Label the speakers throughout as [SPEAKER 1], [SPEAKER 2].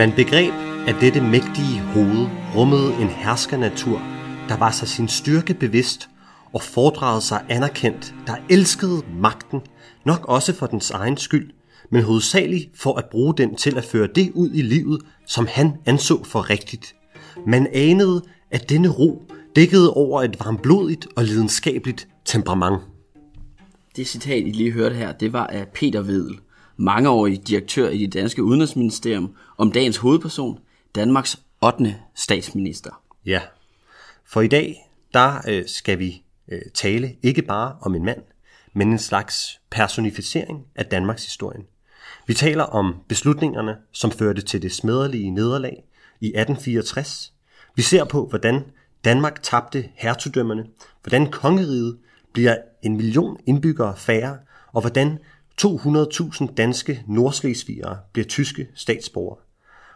[SPEAKER 1] Man begreb, at dette mægtige hoved rummede en herskernatur, der var sig sin styrke bevidst og foredragede sig anerkendt, der elskede magten, nok også for dens egen skyld, men hovedsageligt for at bruge den til at føre det ud i livet, som han anså for rigtigt. Man anede, at denne ro dækkede over et varmblodigt og lidenskabeligt temperament.
[SPEAKER 2] Det citat, I lige hørte her, det var af Peter Vedel, mangeårig direktør i det danske udenrigsministerium, om dagens hovedperson, Danmarks 8. statsminister.
[SPEAKER 1] Ja, for i dag, der øh, skal vi øh, tale ikke bare om en mand, men en slags personificering af Danmarks historien. Vi taler om beslutningerne, som førte til det smederlige nederlag i 1864. Vi ser på, hvordan Danmark tabte hertugdømmerne, hvordan kongeriget bliver en million indbyggere færre, og hvordan 200.000 danske nordslesvigere bliver tyske statsborgere.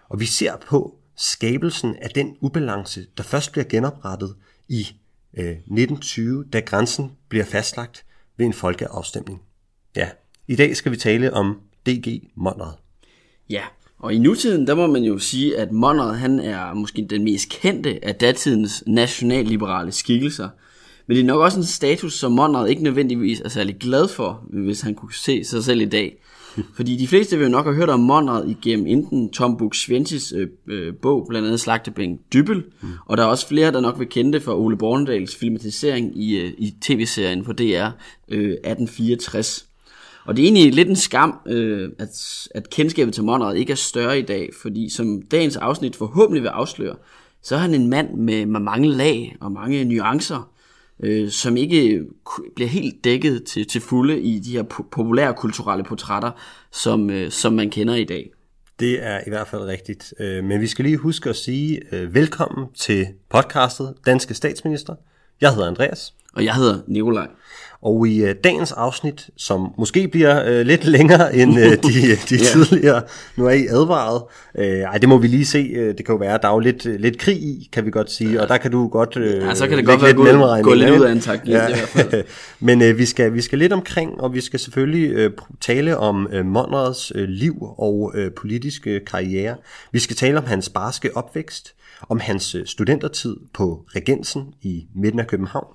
[SPEAKER 1] Og vi ser på skabelsen af den ubalance, der først bliver genoprettet i øh, 1920, da grænsen bliver fastlagt ved en folkeafstemning. Ja, i dag skal vi tale om DG Monrad.
[SPEAKER 2] Ja, og i nutiden, der må man jo sige, at Monrad han er måske den mest kendte af datidens nationalliberale skikkelser. Men det er nok også en status, som Monrad ikke nødvendigvis er særlig glad for, hvis han kunne se sig selv i dag. Fordi de fleste vil jo nok have hørt om Monrad igennem enten Tom Buk Sventis øh, øh, bog, blandt andet Slagtebænk Dybel, mm. og der er også flere, der nok vil kende det fra Ole Bornedals filmatisering i, øh, i tv-serien på DR øh, 1864. Og det er egentlig lidt en skam, øh, at, at kendskabet til Monrad ikke er større i dag, fordi som dagens afsnit forhåbentlig vil afsløre, så er han en mand med, med mange lag og mange nuancer, øh, som ikke bliver helt dækket til, til fulde i de her populære kulturelle portrætter, som, øh, som man kender i dag.
[SPEAKER 1] Det er i hvert fald rigtigt. Øh, men vi skal lige huske at sige øh, velkommen til podcastet Danske Statsminister. Jeg hedder Andreas.
[SPEAKER 2] Og jeg hedder Nikolaj.
[SPEAKER 1] Og i uh, dagens afsnit, som måske bliver uh, lidt længere end uh, de, de tidligere, nu er I advaret. Uh, ej, det må vi lige se. Uh, det kan jo være, der er jo lidt, uh, lidt krig i, kan vi godt sige, ja. og der kan du godt uh,
[SPEAKER 2] Ja, så kan det godt være gå, gå lidt ud af en tak. Ja. I hvert fald.
[SPEAKER 1] Men uh, vi, skal, vi skal lidt omkring, og vi skal selvfølgelig uh, tale om uh, Monrads uh, liv og uh, politiske karriere. Vi skal tale om hans barske opvækst, om hans studentertid på Regensen i midten af København,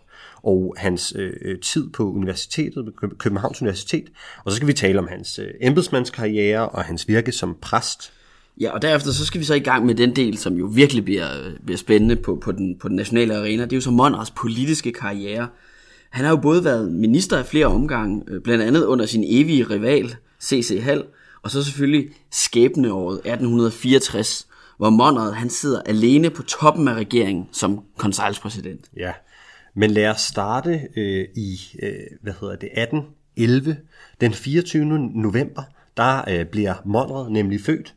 [SPEAKER 1] og hans øh, tid på universitetet, Københavns Universitet. Og så skal vi tale om hans øh, embedsmandskarriere og hans virke som præst.
[SPEAKER 2] Ja, og derefter så skal vi så i gang med den del, som jo virkelig bliver, bliver spændende på, på, den, på den nationale arena. Det er jo så Monrads politiske karriere. Han har jo både været minister af flere omgange, øh, blandt andet under sin evige rival, C.C. Hall, og så selvfølgelig skæbneåret 1864, hvor Monrad han sidder alene på toppen af regeringen som konselspræsident.
[SPEAKER 1] Ja, men lad os starte øh, i øh, hvad hedder det 1811. Den 24. november, der øh, bliver Monrad nemlig født,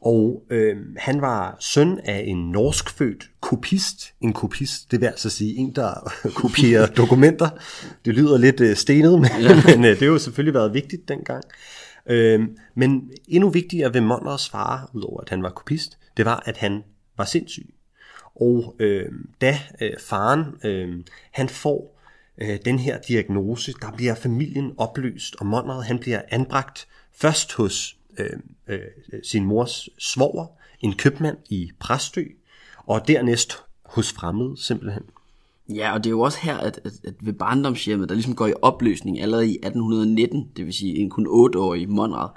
[SPEAKER 1] og øh, han var søn af en norsk født kopist. En kopist, det vil altså sige en, der kopierer dokumenter. Det lyder lidt øh, stenet, men, ja. men øh, det har jo selvfølgelig været vigtigt dengang. Øh, men endnu vigtigere ved Monrads far, udover at han var kopist, det var, at han var sindssyg. Og øh, da øh, faren øh, han får øh, den her diagnose, der bliver familien opløst, og Monrad han bliver anbragt først hos øh, øh, sin mors svoger, en købmand i Præstø, og dernæst hos fremmede simpelthen.
[SPEAKER 2] Ja, og det er jo også her, at, at, at ved barndomshjemmet, der ligesom går i opløsning allerede i 1819, det vil sige en kun 8-årig Monrad,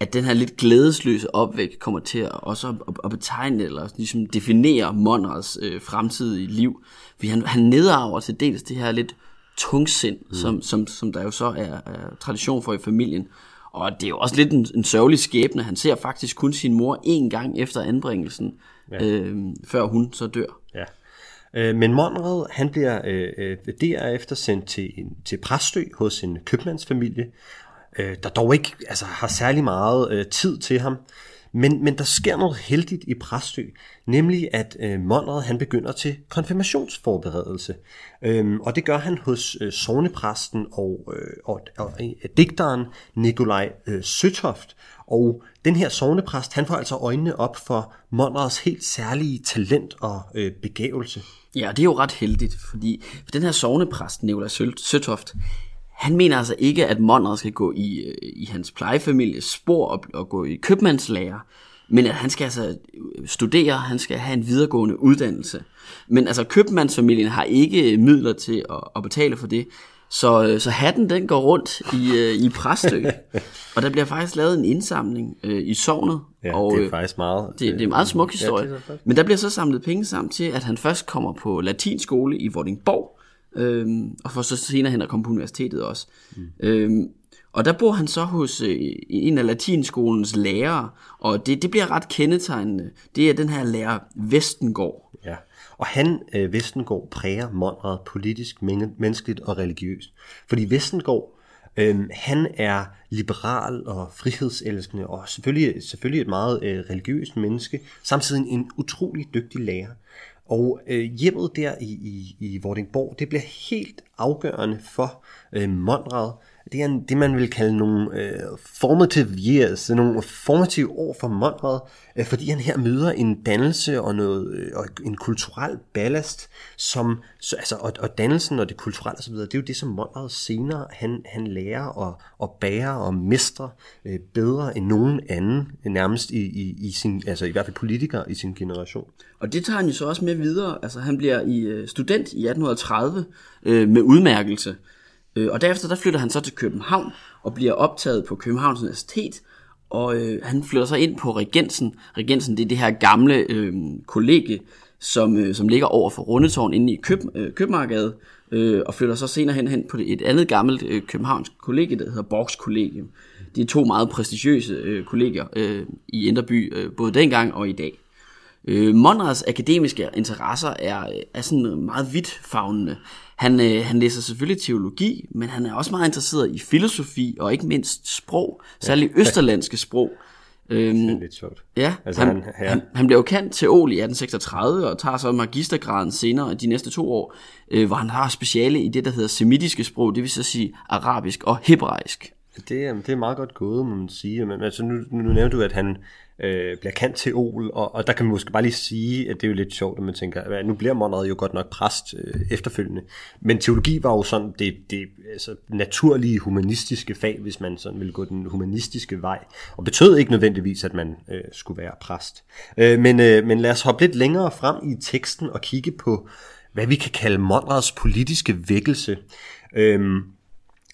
[SPEAKER 2] at den her lidt glædesløse opvæk kommer til at også at, betegne eller ligesom definere Monrads øh, fremtidige liv. Fordi han, han nedarver til dels det her lidt tungsind, mm. som, som, som der jo så er, er tradition for i familien. Og det er jo også lidt en, en sørgelig skæbne. Han ser faktisk kun sin mor en gang efter anbringelsen, ja. øh, før hun så dør.
[SPEAKER 1] Ja. Øh, men Monrad, han bliver øh, øh derefter sendt til, til Præstø hos en købmandsfamilie, øh, der dog ikke altså, har særlig meget øh, tid til ham. Men, men der sker noget heldigt i Præstø, nemlig at øh, Monrad han begynder til konfirmationsforberedelse. Øhm, og det gør han hos øh, sovnepræsten og, øh, og, og øh, digteren Nikolaj øh, Søtoft. Og den her sovnepræst, han får altså øjnene op for Monrads helt særlige talent og øh, begævelse.
[SPEAKER 2] Ja, det er jo ret heldigt, fordi den her sovnepræst, Nikolaj Søtoft, han mener altså ikke, at Monrad skal gå i, øh, i hans plejefamilies spor og, og gå i købmandslærer, Men at han skal altså studere, han skal have en videregående uddannelse. Men altså købmandsfamilien har ikke midler til at, at betale for det. Så, øh, så hatten den går rundt i, øh, i Præstø. og der bliver faktisk lavet en indsamling øh, i sovnet.
[SPEAKER 1] Ja,
[SPEAKER 2] og,
[SPEAKER 1] det er
[SPEAKER 2] øh,
[SPEAKER 1] faktisk meget...
[SPEAKER 2] det, det er en meget smuk historie.
[SPEAKER 1] Ja,
[SPEAKER 2] Men der bliver så samlet penge sammen til, at han først kommer på latinskole i Vordingborg, øhm, og for så senere hen at komme på universitetet også. Mm. Øhm, og der bor han så hos øh, en af latinskolens lærere, og det, det bliver ret kendetegnende. Det er den her lærer Vestengård.
[SPEAKER 1] Ja. Og han, øh, Vestengård, præger Monrad politisk, men- menneskeligt og religiøst. Fordi Vestengård, øh, han er liberal og frihedselskende, og selvfølgelig, selvfølgelig et meget øh, religiøst menneske, samtidig en utrolig dygtig lærer. Og øh, hjemmet der i, i, i Vordingborg, det bliver helt afgørende for øh, Monrad. Det er det, man vil kalde nogle øh, formative years, nogle formative år for Monrad, øh, fordi han her møder en dannelse og, noget, øh, og en kulturel ballast, som, så, altså, og, og dannelsen og det kulturelle osv., det er jo det, som Monrad senere han, han lærer og, og bærer og mestre øh, bedre end nogen anden, nærmest i, i, i sin, altså i hvert fald politikere i sin generation.
[SPEAKER 2] Og det tager han jo så også med videre. Altså han bliver i øh, student i 1830 øh, med udmærkelse. Øh, og derefter der flytter han så til København og bliver optaget på Københavns Universitet. Og øh, han flytter så ind på Regensen. Regensen det er det her gamle øh, kollegie, som, øh, som ligger over for Rundetårn inde i Køb, øh, Købmarkedet. Øh, og flytter så senere hen, hen på det, et andet gammelt øh, københavnsk kollegie, der hedder Borgs Kollegium. Det er to meget prestigiøse øh, kollegier øh, i Indreby, øh, både dengang og i dag. Øh, Monrads akademiske interesser er, øh, er sådan meget vidtfavnende. Han, øh, han læser selvfølgelig teologi, men han er også meget interesseret i filosofi og ikke mindst sprog, særligt østerlandske sprog. Øhm,
[SPEAKER 1] Det er lidt sjovt.
[SPEAKER 2] ja,
[SPEAKER 1] Altså,
[SPEAKER 2] han,
[SPEAKER 1] han- ja.
[SPEAKER 2] han, han blev jo kendt teol i 1836 og tager så magistergraden senere de næste to år, øh, hvor han har speciale i det, der hedder semitiske sprog, det vil så sige arabisk og hebraisk.
[SPEAKER 1] Det, er- det er meget godt gået, må man sige. Men, altså, nu, nu, nu nævner du, at han øh, bliver kant til Ol, og, og der kan man måske bare lige sige, at det er jo lidt sjovt, at man tænker, at nu bliver Monrad jo godt nok præst øh, efterfølgende. Men teologi var jo sådan det, det altså, naturlige humanistiske fag, hvis man sådan ville gå den humanistiske vej, og betød ikke nødvendigvis, at man øh, skulle være præst. Øh, men, øh, men lad os hoppe lidt længere frem i teksten og kigge på, hvad vi kan kalde Monrads politiske vækkelse. Øhm,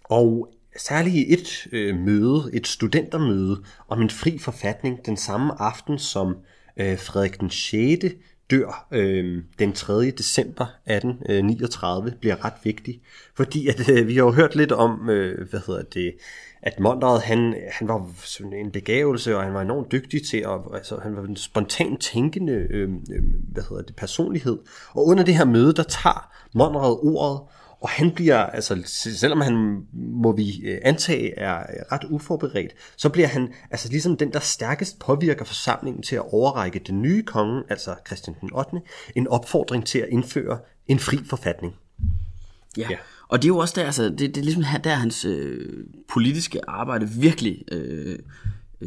[SPEAKER 1] og særligt i et øh, møde, et studentermøde om en fri forfatning den samme aften, som øh, Frederik den 6. dør øh, den 3. december 1839, øh, bliver ret vigtig. Fordi at, øh, vi har jo hørt lidt om, øh, hvad hedder det, at Monrad, han, han var sådan en begævelse, og han var enormt dygtig til at, altså han var en spontant tænkende, øh, øh, hvad hedder det, personlighed. Og under det her møde, der tager Monrad ordet, og han bliver, altså selvom han må vi øh, antage er er ret uforberedt, så bliver han altså ligesom den, der stærkest påvirker forsamlingen til at overrække den nye konge, altså Christian den 8., en opfordring til at indføre en fri forfatning.
[SPEAKER 2] Ja.
[SPEAKER 1] Ja.
[SPEAKER 2] Og det er jo også der, altså, det, det er ligesom der hans øh, politiske arbejde virkelig øh, øh,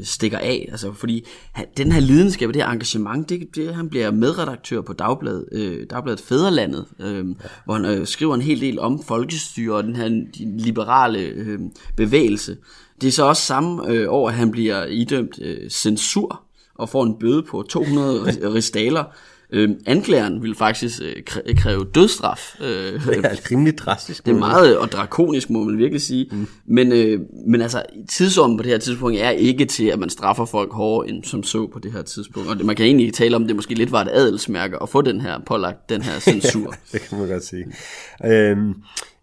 [SPEAKER 2] stikker af. Altså, fordi han, den her lidenskab og det her engagement, det, det, han bliver medredaktør på Dagblad, øh, Dagbladet Fæderlandet, øh, ja. hvor han øh, skriver en hel del om folkestyre og den her de liberale øh, bevægelse. Det er så også samme øh, år, at han bliver idømt øh, censur og får en bøde på 200 ris- ristaler. Øh, anklageren vil faktisk øh, kræ- kræve dødsstraf. Øh,
[SPEAKER 1] Det er rimelig drastisk.
[SPEAKER 2] det er meget og drakonisk, må man virkelig sige. Mm. Men, øh, men altså, tidsånden på det her tidspunkt er ikke til, at man straffer folk hårdere, end som så på det her tidspunkt. Og det, man kan egentlig tale om, det måske lidt var et adelsmærke at få den her pålagt, den her censur.
[SPEAKER 1] det kan man godt sige. Øhm,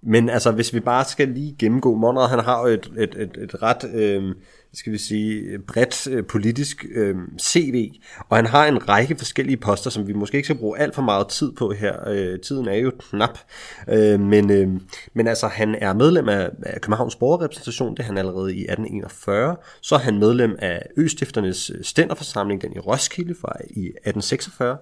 [SPEAKER 1] men altså, hvis vi bare skal lige gennemgå, Monrad han har jo et, et, et, et ret, øhm, skal vi sige, bredt øh, politisk øh, CV, og han har en række forskellige poster, som vi måske ikke skal bruge alt for meget tid på her. Øh, tiden er jo knap. Øh, men, øh, men altså, han er medlem af, af Københavns Borgerrepræsentation, det er han allerede i 1841. Så er han medlem af Østifternes øh, stænderforsamling, den i Roskilde fra i 1846.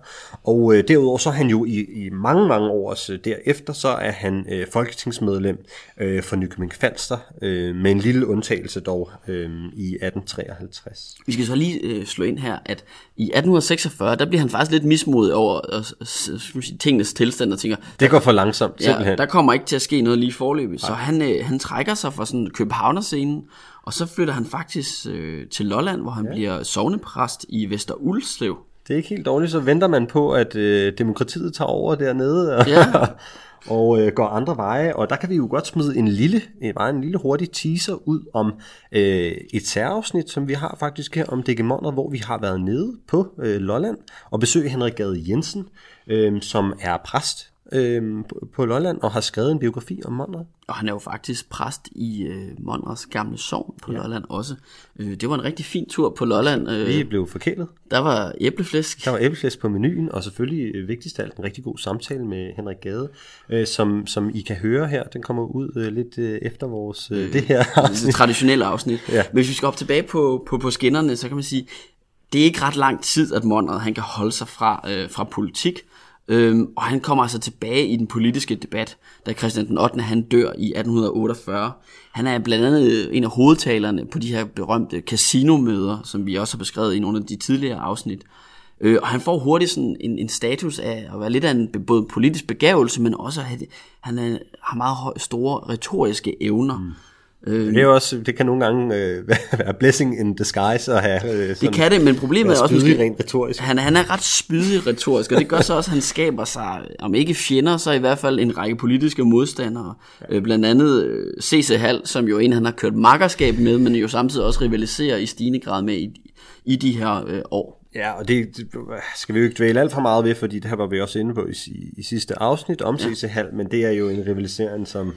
[SPEAKER 1] Og øh, derudover så er han jo i, i mange, mange år også øh, derefter, så er han øh, folketingsmedlem øh, for Nykøbing Falster, øh, med en lille undtagelse dog øh, i 1853.
[SPEAKER 2] Vi skal så lige øh, slå ind her, at i 1846, der bliver han faktisk lidt mismodet over øh, sige, tingenes tilstand og tænker,
[SPEAKER 1] Det går for langsomt, simpelthen.
[SPEAKER 2] ja, der kommer ikke til at ske noget lige forløbig. Så han, øh, han trækker sig fra sådan Københavner-scenen, og så flytter han faktisk øh, til Lolland, hvor han ja. bliver sovnepræst i Vester Ulslev.
[SPEAKER 1] Det er ikke helt dårligt, så venter man på, at øh, demokratiet tager over dernede og,
[SPEAKER 2] Ja.
[SPEAKER 1] og øh, går andre veje. Og der kan vi jo godt smide en lille, en, bare en lille hurtig teaser ud om øh, et særafsnit, som vi har faktisk her om Degemoner, hvor vi har været nede på øh, Lolland og besøgt Henrik Gade Jensen, øh, som er præst øh, på- Lolland og har skrevet en biografi om Monrad.
[SPEAKER 2] Og han er jo faktisk præst i øh, Monrads gamle sogn på ja. Lolland også. Øh, det var en rigtig fin tur på Lolland. Øh,
[SPEAKER 1] Vi blev forkælet.
[SPEAKER 2] der var æbleflæsk.
[SPEAKER 1] Der var æbleflæsk på menuen, og selvfølgelig øh, vigtigst af alt en rigtig god samtale med Henrik Gade, øh, som, som I kan høre her. Den kommer ud øh, lidt øh, efter vores øh, det her
[SPEAKER 2] det
[SPEAKER 1] afsnit.
[SPEAKER 2] traditionelle afsnit.
[SPEAKER 1] Ja.
[SPEAKER 2] Men hvis vi skal op tilbage på, på, på skinnerne, så kan man sige, det er ikke ret lang tid, at Monrad han kan holde sig fra, øh, fra politik. Øhm, og han kommer altså tilbage i den politiske debat, da Christian den 8. han dør i 1848. Han er blandt andet øh, en af hovedtalerne på de her berømte casinomøder, som vi også har beskrevet i nogle af de tidligere afsnit. Øh, og han får hurtigt sådan en, en status af at være lidt af en både politisk begævelse, men også at han er, har meget høj, store retoriske evner. Mm.
[SPEAKER 1] Det, er også, det kan nogle gange øh, være blessing in disguise at have øh, sådan,
[SPEAKER 2] Det kan det, men problemet er også måske,
[SPEAKER 1] rent retorisk.
[SPEAKER 2] han, han er ret spydig retorisk, og det gør så også, at han skaber sig, om ikke fjender, så i hvert fald en række politiske modstandere. Ja. Øh, blandt andet øh, C.C. Hall, som jo en, han har kørt makkerskab med, men jo samtidig også rivaliserer i stigende grad med i, i de her øh, år.
[SPEAKER 1] Ja, og det, det skal vi jo ikke dvæle alt for meget ved, fordi det her var vi også inde på i, i, i sidste afsnit om ja. CC Hall, men det er jo en rivalisering, som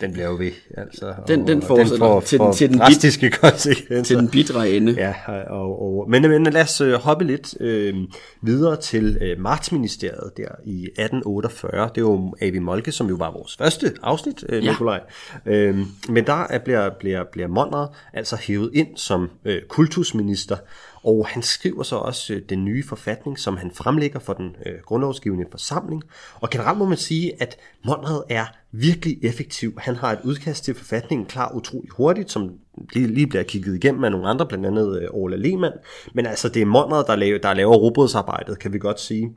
[SPEAKER 1] den bliver jo ved. Altså,
[SPEAKER 2] Den-
[SPEAKER 1] og,
[SPEAKER 2] den fortsætter
[SPEAKER 1] får,
[SPEAKER 2] til den-
[SPEAKER 1] får
[SPEAKER 2] til den bit-
[SPEAKER 1] drastiske konsekvenser.
[SPEAKER 2] Til den bitre ende.
[SPEAKER 1] Ja, og, og, men, men lad os øh, hoppe lidt øh, videre til øh, Martsministeriet der i 1848. Det er jo A.V. Molke, som jo var vores første afsnit, øh,
[SPEAKER 2] Ja.
[SPEAKER 1] Nikolaj. Øh, men der er, bliver, bliver, bliver Monrad altså hævet ind som øh, kultusminister, og han skriver så også øh, den nye forfatning, som han fremlægger for den øh, grundlovsgivende forsamling. Og generelt må man sige, at Monrad er virkelig effektiv. Han har et udkast til forfatningen klar utrolig hurtigt, som lige, lige bliver kigget igennem af nogle andre, blandt andet øh, Orla Lehmann. Men altså, det er Monrad, der laver, der laver robotsarbejdet, kan vi godt sige.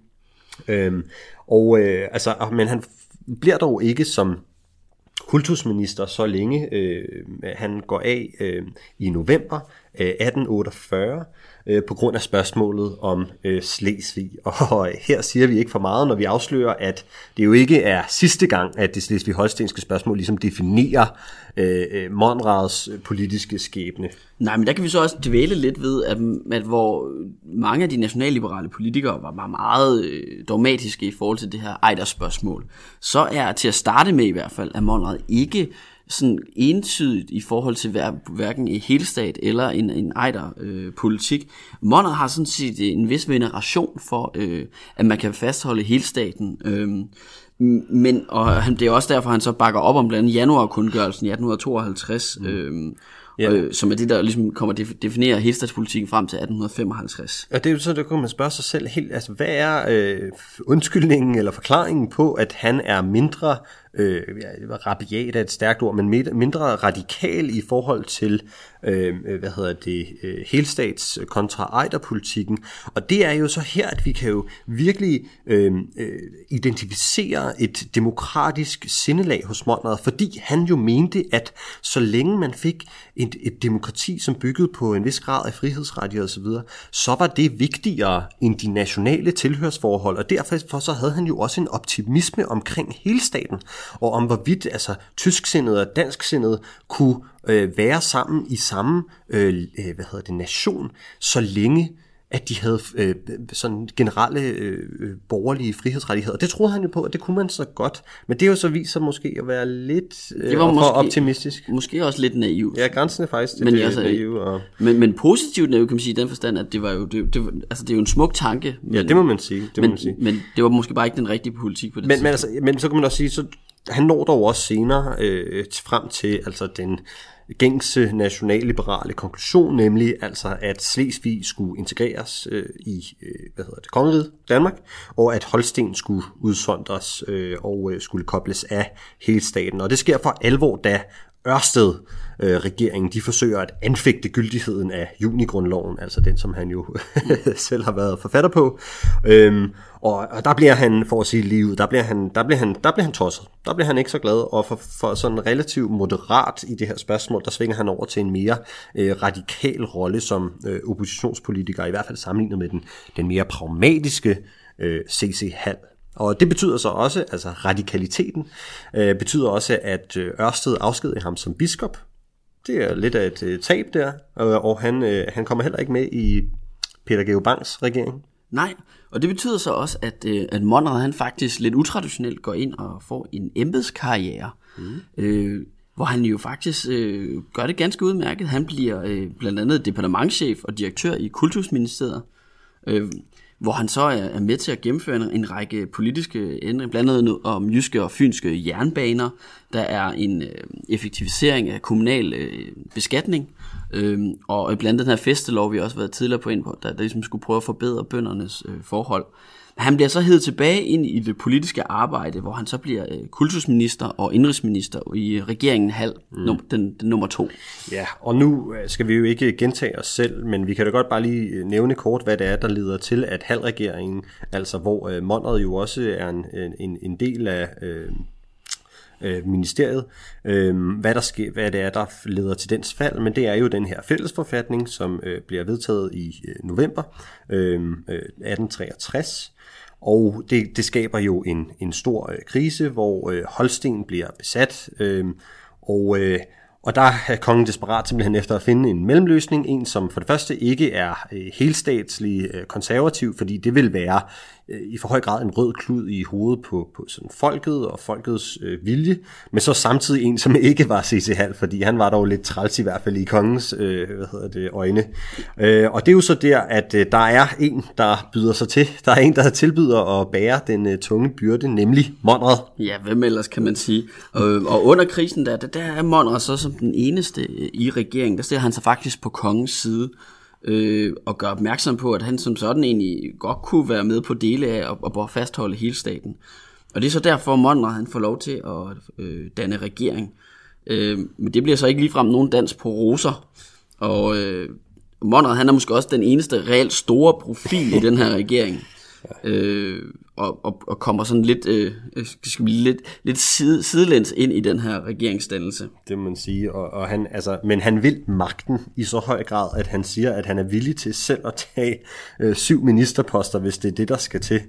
[SPEAKER 1] Øhm, og øh, altså, men han bliver dog ikke som kultusminister så længe. Øh, han går af øh, i november Øh, 1848 øh, på grund af spørgsmålet om øh, Slesvig. Og her siger vi ikke for meget, når vi afslører, at det jo ikke er sidste gang, at det slesvig-holstenske spørgsmål ligesom definerer øh, øh Monrads politiske skæbne.
[SPEAKER 2] Nej, men der kan vi så også dvæle lidt ved, at, at hvor mange af de nationalliberale politikere var, var meget øh, dogmatiske i forhold til det her Ejder-spørgsmål, så er til at starte med i hvert fald, at Monrad ikke sådan entydigt i forhold til hver, hverken en helstat eller en, en Ejder-politik. Monrad har sådan set en vis veneration for, øh, at man kan fastholde helstaten. Øh, men, og han, det er også derfor, han så bakker op om blandt andet januarkundgørelsen i 1852, mm. øhm,
[SPEAKER 1] Ja.
[SPEAKER 2] øh, som er det, der ligesom kommer at definere helstatspolitikken frem til 1855.
[SPEAKER 1] Og det er jo så, der kunne man spørge sig selv helt, altså hvad er øh, undskyldningen eller forklaringen på, at han er mindre, øh, ja, rabiat er et stærkt ord, men mindre radikal i forhold til, øh, øh hvad hedder det, øh, helstats kontra ejderpolitikken. Og det er jo så her, at vi kan jo virkelig øh, øh identificere et demokratisk sindelag hos Monrad, fordi han jo mente, at så længe man fik et, et demokrati, som byggede på en vis grad af frihedsrettigheder osv., så var det vigtigere end de nationale tilhørsforhold, og derfor så havde han jo også en optimisme omkring hele staten, og om hvorvidt altså, tysksindede og dansksindede kunne øh, være sammen i samme øh, øh, hvad hedder det, nation, så længe at de havde øh, sådan generelle øh, øh, borgerlige frihedsrettigheder. Det troede han jo på, at det kunne man så godt. Men det er jo så vist sig måske at være lidt øh,
[SPEAKER 2] Det var
[SPEAKER 1] for
[SPEAKER 2] måske-
[SPEAKER 1] optimistisk.
[SPEAKER 2] Måske også lidt naivt.
[SPEAKER 1] Ja, grænsen er faktisk
[SPEAKER 2] Men
[SPEAKER 1] det
[SPEAKER 2] altså,
[SPEAKER 1] naive. Og...
[SPEAKER 2] Men, men positivt naivt kan man sige i den forstand, at det var jo, det, det, var, altså det er jo en smuk tanke, men,
[SPEAKER 1] Ja, det må man sige. Det må
[SPEAKER 2] men,
[SPEAKER 1] man sige.
[SPEAKER 2] men det var måske bare ikke den rigtige politik på det
[SPEAKER 1] Men, men, altså, men så kan man også sige, så han når dog også senere øh, frem til altså den gængse nationalliberale konklusion, nemlig altså at Slesvig skulle integreres øh, i øh, hvad hedder det, kongeriget Danmark, og at Holsten skulle udsondres øh, og øh, skulle kobles af hele staten. Og det sker for alvor, da Ørsted øh, regeringen, de forsøger at anfægte gyldigheden af junigrundloven, altså den, som han jo selv har været forfatter på. Øhm, og, og der bliver han, for at sige livet, der bliver han, der bliver han, der bliver han tosset. Der bliver han ikke så glad, og for, for sådan relativt moderat i det her spørgsmål, der svinger han over til en mere øh, radikal rolle som øh, oppositionspolitiker, i hvert fald sammenlignet med den, den mere pragmatiske øh, C.C. Hall. Og det betyder så også, altså radikaliteten, øh, betyder også, at øh, Ørsted afskedede ham som biskop. Det er lidt af et øh, tab der, og, og han, øh, han kommer heller ikke med i Peter Geo Bangs regering.
[SPEAKER 2] Nej, og det betyder så også, at, øh, at Monrad han faktisk lidt utraditionelt går ind og får en embedskarriere, mm. øh, hvor han jo faktisk øh, gør det ganske udmærket. Han bliver øh, blandt andet departementchef og direktør i Kultusministeriet, øh, hvor han så er, med til at gennemføre en, en række politiske ændringer, blandt andet om jyske og fynske jernbaner. Der er en øh, effektivisering af kommunal øh, beskatning, Øhm, og blandt den her festelov, vi også har været tidligere på ind på, der, der ligesom skulle prøve at forbedre bøndernes øh, forhold. Han bliver så heddet tilbage ind i det politiske arbejde, hvor han så bliver øh, kultusminister og indrigsminister i regeringen halv, mm. num, den, den nummer to.
[SPEAKER 1] Ja, og nu øh, skal vi jo ikke gentage os selv, men vi kan da godt bare lige øh, nævne kort, hvad det er, der leder til, at halvregeringen, altså hvor øh, Monrad jo også er en, en, en del af... Øh, øh, ministeriet, øh, hvad, der sker, hvad det er, der leder til dens fald, men det er jo den her fællesforfatning, som øh, bliver vedtaget i øh, november øhm, øh, 1863, og det, det skaber jo en, en stor øh, krise, hvor øh, Holsten bliver besat, øh, og øh, og der er kongen desperat simpelthen efter at finde en mellemløsning, en som for det første ikke er øh, helstatslig øh, konservativ, fordi det vil være øh, i for høj grad en rød klud i hovedet på, på sådan folket og folkets øh, vilje, men så samtidig en, som ikke var C.C. Hall, fordi han var dog lidt træls i hvert fald i kongens øh, hvad hedder det, øjne. Øh, og det er jo så der, at øh, der er en, der byder sig til. Der er en, der tilbyder at bære den øh, tunge byrde, nemlig Monrad.
[SPEAKER 2] Ja, hvem ellers kan man sige. Og, og under krisen der, der, der er Monrad så som den eneste øh, i regeringen, der ser han sig faktisk på kongens side øh, og gør opmærksom på, at han som sådan egentlig godt kunne være med på dele af og, og fastholde hele staten. Og det er så derfor, Monrad han får lov til at øh, danne regering. Øh, men det bliver så ikke ligefrem nogen dans på roser. Og øh, Monrad han er måske også den eneste reelt store profil i den her regering. Øh, og, og, og kommer sådan lidt, øh, øh skal blive lidt, lidt side, sidelæns ind i den her regeringsdannelse.
[SPEAKER 1] Det må man sige, og, og han, altså, men han vil magten i så høj grad, at han siger, at han er villig til selv at tage øh, syv ministerposter, hvis det er det, der skal til.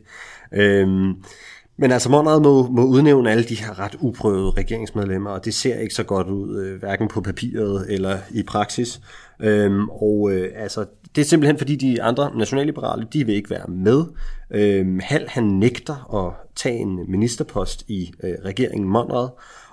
[SPEAKER 1] Øhm, men altså Monrad må, må udnævne alle de her ret uprøvede regeringsmedlemmer, og det ser ikke så godt ud, øh, hverken på papiret eller i praksis. Øhm, og øh, altså, det er simpelthen fordi de andre nationalliberale, de vil ikke være med. Øhm, Hal han nægter at tage en ministerpost i øh, regeringen Monrad,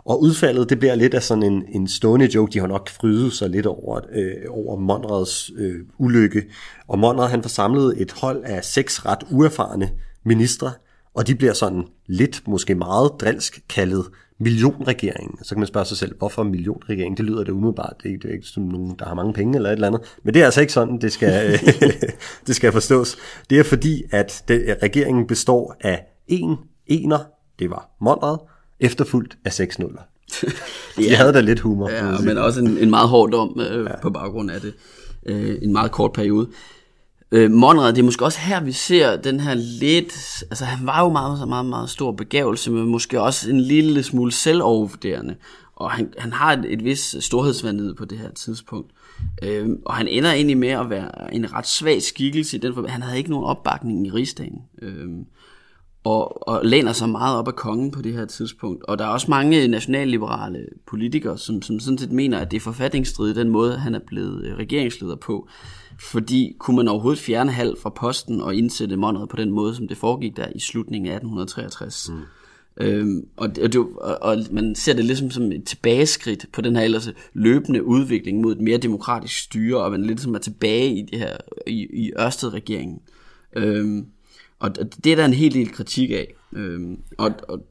[SPEAKER 1] og udfaldet, det bliver lidt af sådan en, en stående joke. De har nok frydet sig lidt over, øh, over Monrads øh, ulykke. Og Monrad, han får samlet et hold af seks ret uerfarne ministre, og de bliver sådan lidt, måske meget drilsk kaldet millionregeringen. Så kan man spørge sig selv, hvorfor millionregering? Det lyder det umiddelbart. Det er, det er ikke som nogen, der har mange penge eller et eller andet. Men det er altså ikke sådan, det skal, det skal forstås. Det er fordi, at det, regeringen består af en ener, det var Monrad, efterfulgt af seks nuller. ja, De havde da lidt humor.
[SPEAKER 2] Ja, men også en, en meget hård dom øh, ja. på baggrund af det. Øh, en meget kort periode. Øh, Monrad, det er måske også her, vi ser den her lidt... Altså, han var jo meget, meget, meget stor begævelse, men måske også en lille smule selvovervurderende. Og han, han har et, et vis storhedsvandet på det her tidspunkt. Øh, og han ender egentlig med at være en ret svag skikkelse i den for Han havde ikke nogen opbakning i rigsdagen. Øh, og, og læner sig meget op af kongen på det her tidspunkt. Og der er også mange nationalliberale politikere, som, som sådan set mener, at det er forfatningsstridigt den måde, han er blevet øh, regeringsleder på. Fordi kunne man overhovedet fjerne halv fra posten og indsætte Monrad på den måde, som det foregik der i slutningen af 1863. Mm. Øhm, og, og, det, og, og man ser det ligesom som et tilbageskridt på den her ellers løbende udvikling mod et mere demokratisk styre, og man lidt som er tilbage i det her i, i Ørsted-regeringen. Øhm, og det er der en helt del kritik af. Øhm, og, og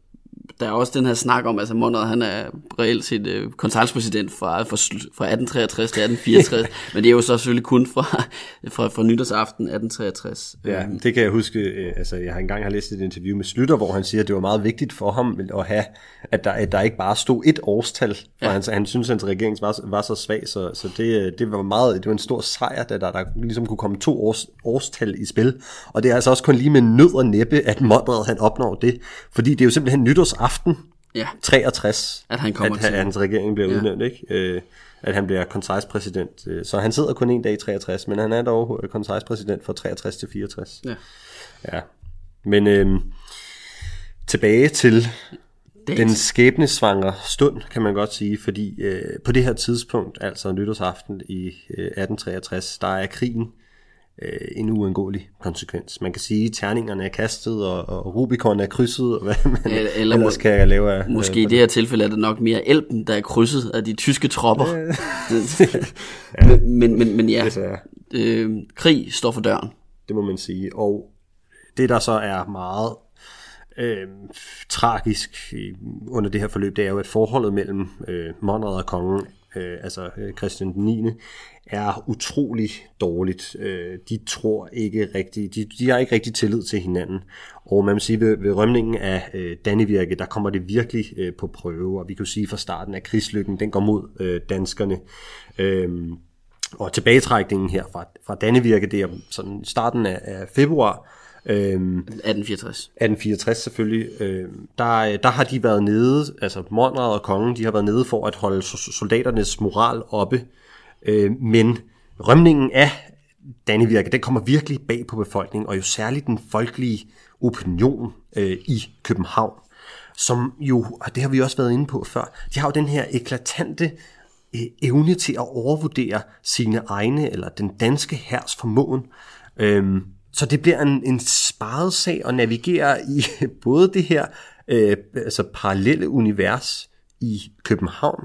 [SPEAKER 2] der er også den her snak om, altså Monrad, han er reelt set øh, konsultpræsident fra, fra, fra 1863 til 1864, men det er jo så selvfølgelig kun fra, fra, fra nytårsaften 1863.
[SPEAKER 1] Ja, det kan jeg huske, øh, altså jeg har engang har læst et interview med Slytter, hvor han siger, at det var meget vigtigt for ham at have, at der, at der ikke bare stod et årstal, for ja. han, han synes, at hans regering var, var så svag, så, så det, det var meget, det var en stor sejr, da der, der ligesom kunne komme to års, årstal i spil, og det er altså også kun lige med nød og næppe, at Monrad han opnår det, fordi det er jo simpelthen nytårsaften
[SPEAKER 2] Ja.
[SPEAKER 1] 63,
[SPEAKER 2] At han kommer
[SPEAKER 1] at,
[SPEAKER 2] til.
[SPEAKER 1] at hans regering bliver
[SPEAKER 2] Ja.
[SPEAKER 1] udnævnt, ikke? Øh, at han bliver konselspræsident. Øh, Så han sidder kun en dag i 63, men han er dog øh, konselspræsident fra 63 til 64.
[SPEAKER 2] Ja.
[SPEAKER 1] Ja. Men øhm, tilbage til
[SPEAKER 2] Det,
[SPEAKER 1] den skæbnesvangre stund, kan man godt sige, fordi øh, på det her tidspunkt, altså nytårsaften i øh, 1863, der er krigen øh, en uundgåelig konsekvens. Man kan sige, at terningerne er kastet, og, og Rubicon er krydset, og hvad man
[SPEAKER 2] Eller-
[SPEAKER 1] eller,
[SPEAKER 2] eller
[SPEAKER 1] ellers
[SPEAKER 2] må-
[SPEAKER 1] kan lave af...
[SPEAKER 2] Måske i det her tilfælde er det nok mere Elben, der er krydset af de tyske tropper. men, men, men, men ja, øh, krig står for døren.
[SPEAKER 1] det må man sige. Og det, der så er meget øh, tragisk under det her forløb, det er jo, at forholdet mellem øh, Monrad og kongen, øh, altså øh, Christian den 9., er utrolig dårligt. Øh, de tror ikke rigtig, de, de har ikke rigtig tillid til hinanden. Og man må sige, ved, ved rømningen af øh, Dannevirke, der kommer det virkelig øh, på prøve, og vi kan jo sige fra starten, at krigslykken, den går mod øh, danskerne. Øh, og tilbagetrækningen her fra, fra Dannevirke, det er sådan starten af, af februar, øhm,
[SPEAKER 2] 1864.
[SPEAKER 1] 1864 selvfølgelig, øhm, der, der har de været nede, altså Monrad og kongen, de har været nede for at holde so- soldaternes moral oppe, øh, men rømningen af Dannevirke, den kommer virkelig bag på befolkningen, og jo særligt den folkelige opinion øh, i København, som jo, og det har vi også været inde på før, de har jo den her eklatante øh, evne til at overvurdere sine egne, eller den danske hærs formåen. Øhm, så det bliver en, en sparet sag at navigere i både det her øh, altså parallelle univers i København,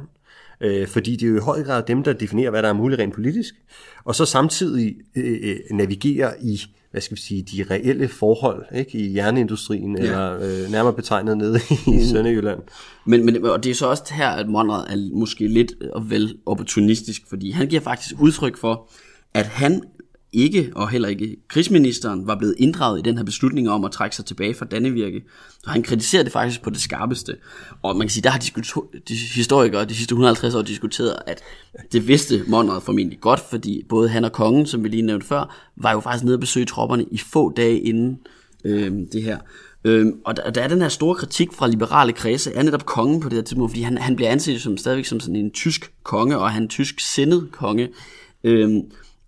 [SPEAKER 1] øh, fordi det er jo i høj grad dem, der definerer, hvad der er muligt rent politisk, og så samtidig øh, øh, navigere i hvad skal vi sige, de reelle forhold ikke, i jernindustrien, ja. eller øh, nærmere betegnet nede i Sønderjylland.
[SPEAKER 2] Men, men, og det er så også her, at Monrad er måske lidt og vel opportunistisk, fordi han giver faktisk udtryk for, at han ikke, og heller ikke krigsministeren, var blevet inddraget i den her beslutning om at trække sig tilbage fra Dannevirke. Så han kritiserer det faktisk på det skarpeste. Og man kan sige, der har de historikere de sidste 150 år diskuteret, at det vidste Monrad formentlig godt, fordi både han og kongen, som vi lige nævnte før, var jo faktisk nede og besøge tropperne i få dage inden øh, det her. Øhm, og der, der er den her store kritik fra liberale kredse, er netop kongen på det her tidspunkt, fordi han, han bliver anset som stadigvæk som sådan en tysk konge, og han er en tysk sindet konge. Øhm,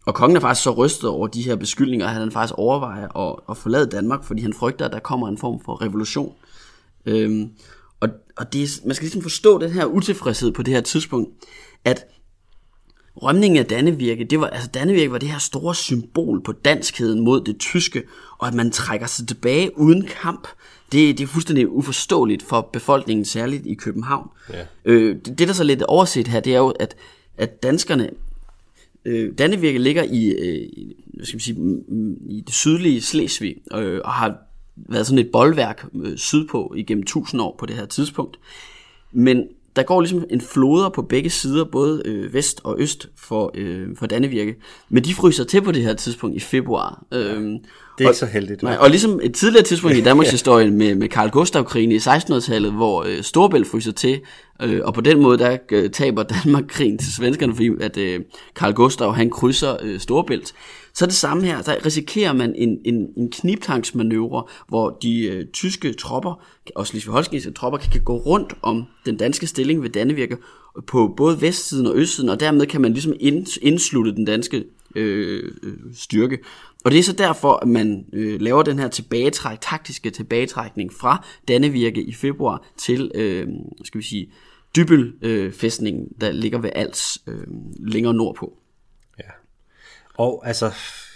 [SPEAKER 2] og kongen er faktisk så rystet over de her beskyldninger, at han faktisk overvejer at, at forlade Danmark, fordi han frygter, at der kommer en form for revolution. Øhm, og og det man skal ligesom forstå den her utilfredshed på det her tidspunkt, at rømningen af Dannevirke, det var, altså Dannevirke var det her store symbol på danskheden mod det tyske, og at man trækker sig tilbage uden kamp, det, det er fuldstændig uforståeligt for befolkningen, særligt i København.
[SPEAKER 1] Ja.
[SPEAKER 2] Øh, det, det, der så lidt overset her, det er jo, at, at danskerne, øh, Dannevirke ligger i, øh, hvad skal man sige, i det sydlige Slesvig, øh, og har været sådan et boldværk øh, sydpå igennem tusind år på det her tidspunkt. Men der går ligesom en floder på begge sider, både øh, vest og øst for, øh, for Dannevirke. Men de fryser til på det her tidspunkt i februar. Øhm,
[SPEAKER 1] Det er ikke så heldigt.
[SPEAKER 2] Nej, og ligesom et tidligere tidspunkt i Danmarks historie med, med Karl Gustav-krigen i 1600-tallet, hvor øh, Storbælt fryser til, øh, og på den måde der øh, taber Danmark krigen til svenskerne, fordi at øh, Karl Gustav han krydser øh, Storbælt. Så det samme her, der risikerer man en, en, en kniptangsmanøvre, hvor de øh, tyske tropper, og slesvig-holstenske ligesom tropper, kan, kan gå rundt om den danske stilling ved Dannevirke på både vestsiden og østsiden, og dermed kan man ligesom ind, indslutte den danske øh, øh, styrke. Og det er så derfor, at man øh, laver den her tilbagetræk, taktiske tilbagetrækning fra Dannevirke i februar til, øh, skal vi sige, Dybel øh, der ligger ved Als øh, længere nordpå.
[SPEAKER 1] Og altså,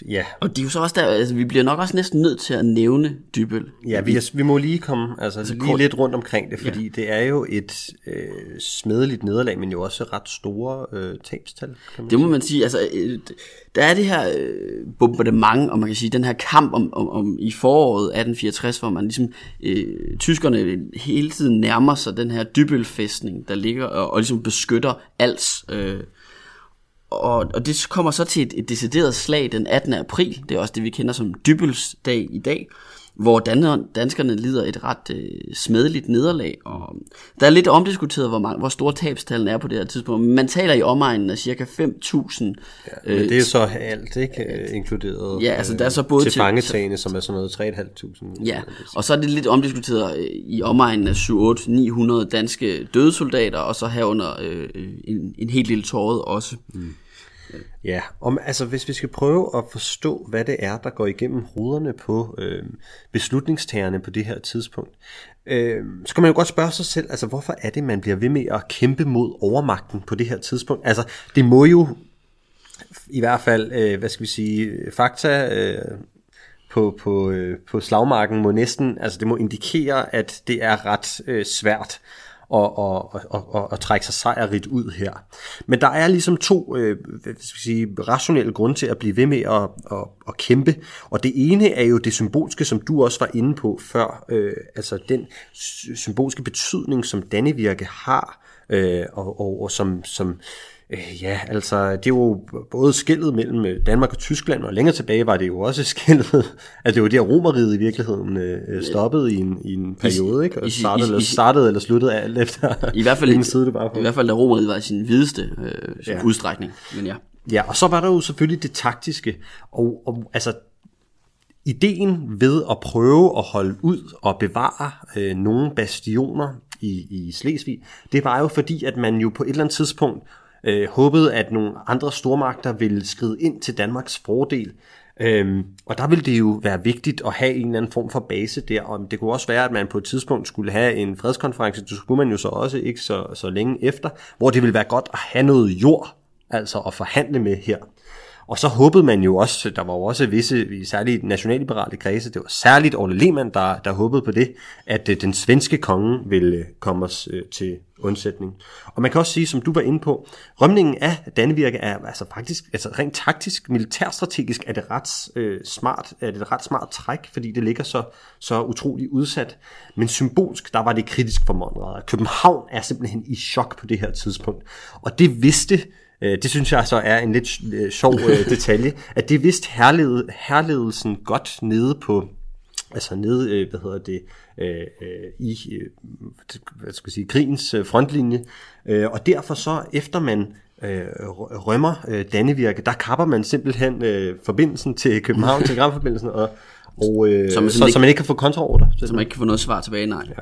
[SPEAKER 1] ja.
[SPEAKER 2] Og det er jo så også der, altså vi bliver nok også næsten nødt til at nævne Dybøl.
[SPEAKER 1] Ja, vi, er, vi må lige komme altså, altså lige kort... lidt rundt omkring det, fordi ja. det er jo et øh, smedeligt nederlag, men jo også ret store øh, tabstal.
[SPEAKER 2] Kan man det må sige. man sige, altså øh, der er det her øh, bombardement, og man kan sige, den her kamp om, om, om i foråret 1864, hvor man ligesom, øh, tyskerne hele tiden nærmer sig den her Dybølfæstning, der ligger og, og ligesom beskytter Als øh, og, og det kommer så til et, et decideret slag den 18. april, det er også det, vi kender som Dybelsdag i dag, hvor dan- danskerne lider et ret øh, smedeligt nederlag. Og der er lidt omdiskuteret, hvor, mange, hvor store tabstallene er på det her tidspunkt. Man taler i omegnen af cirka 5.000. Ja,
[SPEAKER 1] men det er jo så alt, ikke? Øh, inkluderet
[SPEAKER 2] ja, altså der er så både
[SPEAKER 1] til fangetagene, som er sådan noget 3.500.
[SPEAKER 2] Ja, og så er det lidt omdiskuteret øh, i omegnen af 7-8-900 danske dødesoldater, og så herunder øh, en, en helt lille tåret også. Mm.
[SPEAKER 1] Ja, om, altså hvis vi skal prøve at forstå, hvad det er, der går igennem hovederne på øh, beslutningstagerne på det her tidspunkt, øh, så kan man jo godt spørge sig selv, altså hvorfor er det, man bliver ved med at kæmpe mod overmagten på det her tidspunkt? Altså det må jo i hvert fald, øh, hvad skal vi sige, fakta øh, på, på, øh, på slagmarken må næsten, altså det må indikere, at det er ret øh, svært og, og, og, og, og trække sig sejrigt ud her. Men der er ligesom to øh, hvad skal sige, rationelle grunde til at blive ved med at, at, at kæmpe, og det ene er jo det symbolske, som du også var inde på før, øh, altså den symbolske betydning, som Dannevirke har, øh, og, og, og som, som Øh, ja, altså det er jo både skillet mellem øh, Danmark og Tyskland, og længere tilbage var det jo også skillet, at det var der romeriet i virkeligheden øh, stoppede i en, i en periode, ikke? Og startede, eller, startede eller sluttede alt efter,
[SPEAKER 2] i hvert fald, side det bare på. I hvert fald da romeriet var i sin videste øh, ja. udstrækning, men ja.
[SPEAKER 1] Ja, og så var der jo selvfølgelig det taktiske, og, og altså ideen ved at prøve at holde ud og bevare øh, nogle bastioner i, i Slesvig, det var jo fordi, at man jo på et eller andet tidspunkt øh, håbede, at nogle andre stormagter ville skride ind til Danmarks fordel. Øhm, og der ville det jo være vigtigt at have en eller anden form for base der, og det kunne også være, at man på et tidspunkt skulle have en fredskonference, det skulle man jo så også ikke så, så længe efter, hvor det ville være godt at have noget jord, altså at forhandle med her. Og så håbede man jo også, der var jo også visse, særligt nationalliberale kredse, det var særligt Orle Lehmann, der, der håbede på det, at øh, den svenske konge ville øh, komme os øh, til undsætning. Og man kan også sige, som du var inde på, rømningen af Dannevirke er altså faktisk, altså rent taktisk, militærstrategisk er det ret øh, smart, er det et ret smart træk, fordi det ligger så, så utrolig udsat. Men symbolsk, der var det kritisk for Monrad. København er simpelthen i chok på det her tidspunkt. Og det vidste det synes jeg så er en lidt øh, sjov øh, detalje, at det vidste herled, herledelsen godt nede på, altså nede, hvad hedder det, i, hvad skal jeg sige, krigens frontlinje, og derfor så, efter man rømmer Dannevirke, der kapper man simpelthen forbindelsen til København, telegramforbindelsen, og, og så, man så, ikke, så man ikke kan få kontraorder.
[SPEAKER 2] Så man ikke kan få noget svar tilbage, nej. Ja.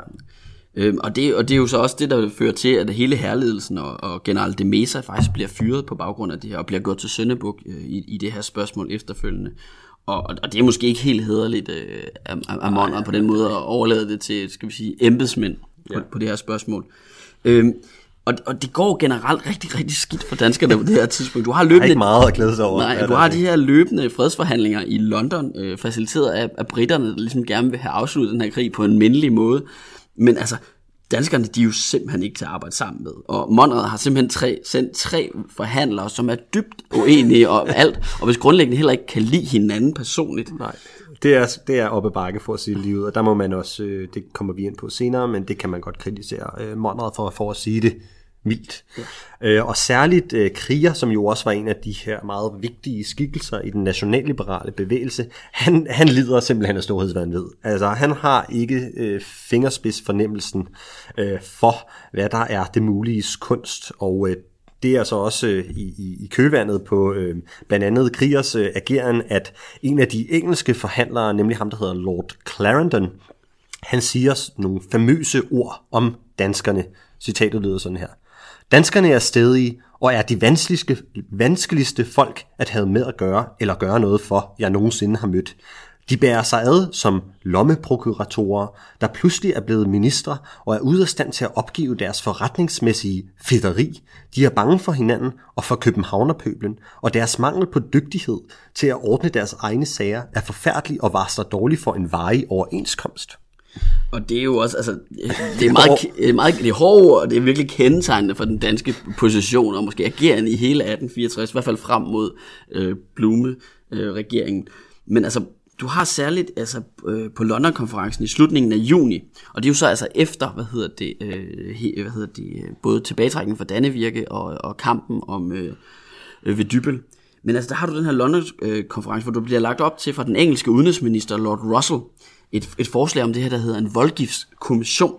[SPEAKER 2] Øhm, og, det, og det er jo så også det, der fører til, at hele herledelsen og, og general de Mesa faktisk bliver fyret på baggrund af det her, og bliver gjort til Søndebuk øh, i, i det her spørgsmål efterfølgende. Og, og det er måske ikke helt hederligt øh, af, af Monrad på den måde at overlade det til, skal vi sige, embedsmænd på, ja. på det her spørgsmål. Øhm, og, og det går generelt rigtig, rigtig skidt for danskerne på det her tidspunkt. Du har løbende...
[SPEAKER 1] ikke meget at glæde sig over.
[SPEAKER 2] Nej, du har de her løbende fredsforhandlinger i London, øh, faciliteret af, af britterne, der ligesom gerne vil have afsluttet den her krig på en mindelig måde. Men altså, danskerne, de er jo simpelthen ikke til at arbejde sammen med. Og Monrad har simpelthen tre, sendt tre forhandlere, som er dybt uenige om alt, og hvis grundlæggende heller ikke kan lide hinanden personligt.
[SPEAKER 1] Nej, det er, det er oppe bakke for at sige livet, og der må man også, øh, det kommer vi ind på senere, men det kan man godt kritisere øh, Monrad for, for at sige det mildt. Ja. Øh, og særligt øh, Kriger, som jo også var en af de her meget vigtige skikkelser i den nationalliberale bevægelse, han, han lider simpelthen af storhedsvandvid. Altså han har ikke øh, fingerspidsfornemmelsen øh, for, hvad der er det mulige kunst, og øh, det er altså også øh, i, i, i køvandet på øh, blandt andet Krigers øh, ageren, at en af de engelske forhandlere, nemlig ham, der hedder Lord Clarendon, han siger nogle famøse ord om danskerne. Citatet lyder sådan her. Danskerne er stedige og er de vanskeligste, vanskeligste folk at have med at gøre eller gøre noget for, jeg nogensinde har mødt. De bærer sig ad som lommeprokuratorer, der pludselig er blevet ministre og er ude af stand til at opgive deres forretningsmæssige federi. De er bange for hinanden og for københavnerpøblen, og deres mangel på dygtighed til at ordne deres egne sager er forfærdelig og varsler dårligt for en varig overenskomst.
[SPEAKER 2] Og det er jo også, altså, det er meget, det er meget det er hårdt, og det er virkelig kendetegnende for den danske position, og måske agerende i hele 1864, i hvert fald frem mod øh, Blume-regeringen. Øh, Men altså, du har særligt altså, øh, på London-konferencen i slutningen af juni, og det er jo så altså efter, hvad hedder det, øh, he, hvad hedder det øh, både tilbagetrækningen for Dannevirke og, og kampen om øh, øh, ved Dybel. Men altså, der har du den her London-konference, hvor du bliver lagt op til fra den engelske udenrigsminister Lord Russell, et, et forslag om det her, der hedder en voldgiftskommission,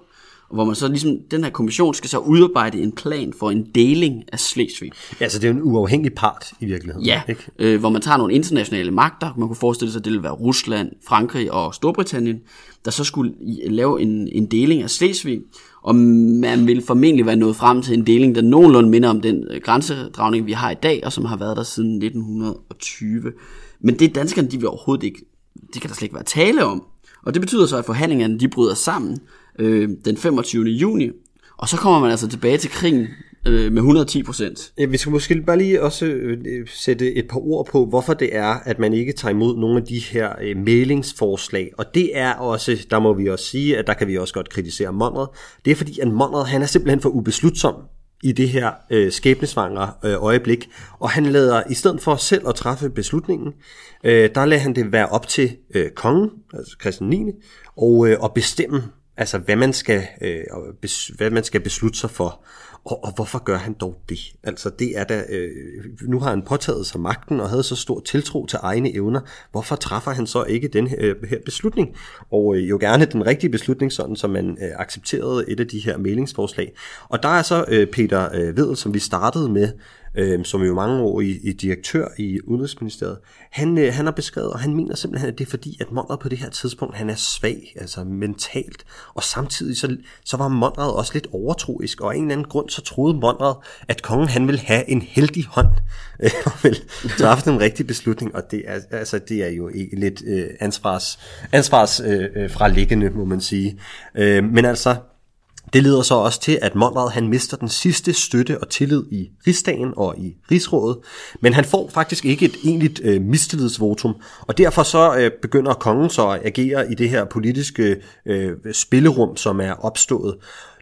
[SPEAKER 2] hvor man så ligesom, den her kommission skal så udarbejde en plan for en deling af Slesvig.
[SPEAKER 1] Ja, så det er en uafhængig part i virkeligheden.
[SPEAKER 2] Ja,
[SPEAKER 1] ikke?
[SPEAKER 2] Øh, hvor man tager nogle internationale magter, man kunne forestille sig, at det ville være Rusland, Frankrig og Storbritannien, der så skulle lave en, en deling af Slesvig, og man vil formentlig være nået frem til en deling, der nogenlunde minder om den øh, grænsedragning, vi har i dag, og som har været der siden 1920. Men det danskerne, de vil overhovedet ikke, det kan der slet ikke være tale om. Og det betyder så, at forhandlingerne de bryder sammen øh, den 25. juni, og så kommer man altså tilbage til krigen øh, med 110 procent.
[SPEAKER 1] Vi skal måske bare lige også øh, sætte et par ord på, hvorfor det er, at man ikke tager imod nogle af de her øh, mailingsforslag. Og det er også, der må vi også sige, at der kan vi også godt kritisere Monrad. Det er fordi, at Monrad han er simpelthen for ubeslutsom i det her øh, skæbnesvangre øh, øjeblik. Og han lader, i stedet for selv at træffe beslutningen, øh, der lader han det være op til øh, kongen, altså Christian 9., og, øh, at bestemme, altså hvad man, skal, øh, bes, hvad man skal beslutte sig for. Og, og hvorfor gør han dog det? Altså det er da, øh, nu har han påtaget sig magten og havde så stor tiltro til egne evner. Hvorfor træffer han så ikke den her, øh, her beslutning? Og øh, jo gerne den rigtige beslutning, sådan som man øh, accepterede et af de her mailingsforslag. Og der er så øh, Peter øh, Vedel, som vi startede med, øh, som jo mange år i, i direktør i Udenrigsministeriet, han, øh, han har beskrevet, og han mener simpelthen, at det er fordi, at Monrad på det her tidspunkt, han er svag, altså mentalt, og samtidig så, så var Monrad også lidt overtroisk, og af en eller anden grund, så troede Monrad, at kongen han ville have en heldig hånd, øh, og ville træffe den rigtige beslutning, og det er, altså, det er jo e-, lidt øh, ansvars, ansvars øh, øh, fra liggende, må man sige. Øh, men altså, det leder så også til, at Monrad han mister den sidste støtte og tillid i rigsdagen og i rigsrådet, men han får faktisk ikke et egentligt øh, mistillidsvotum, og derfor så øh, begynder kongen så at agere i det her politiske øh, spillerum, som er opstået.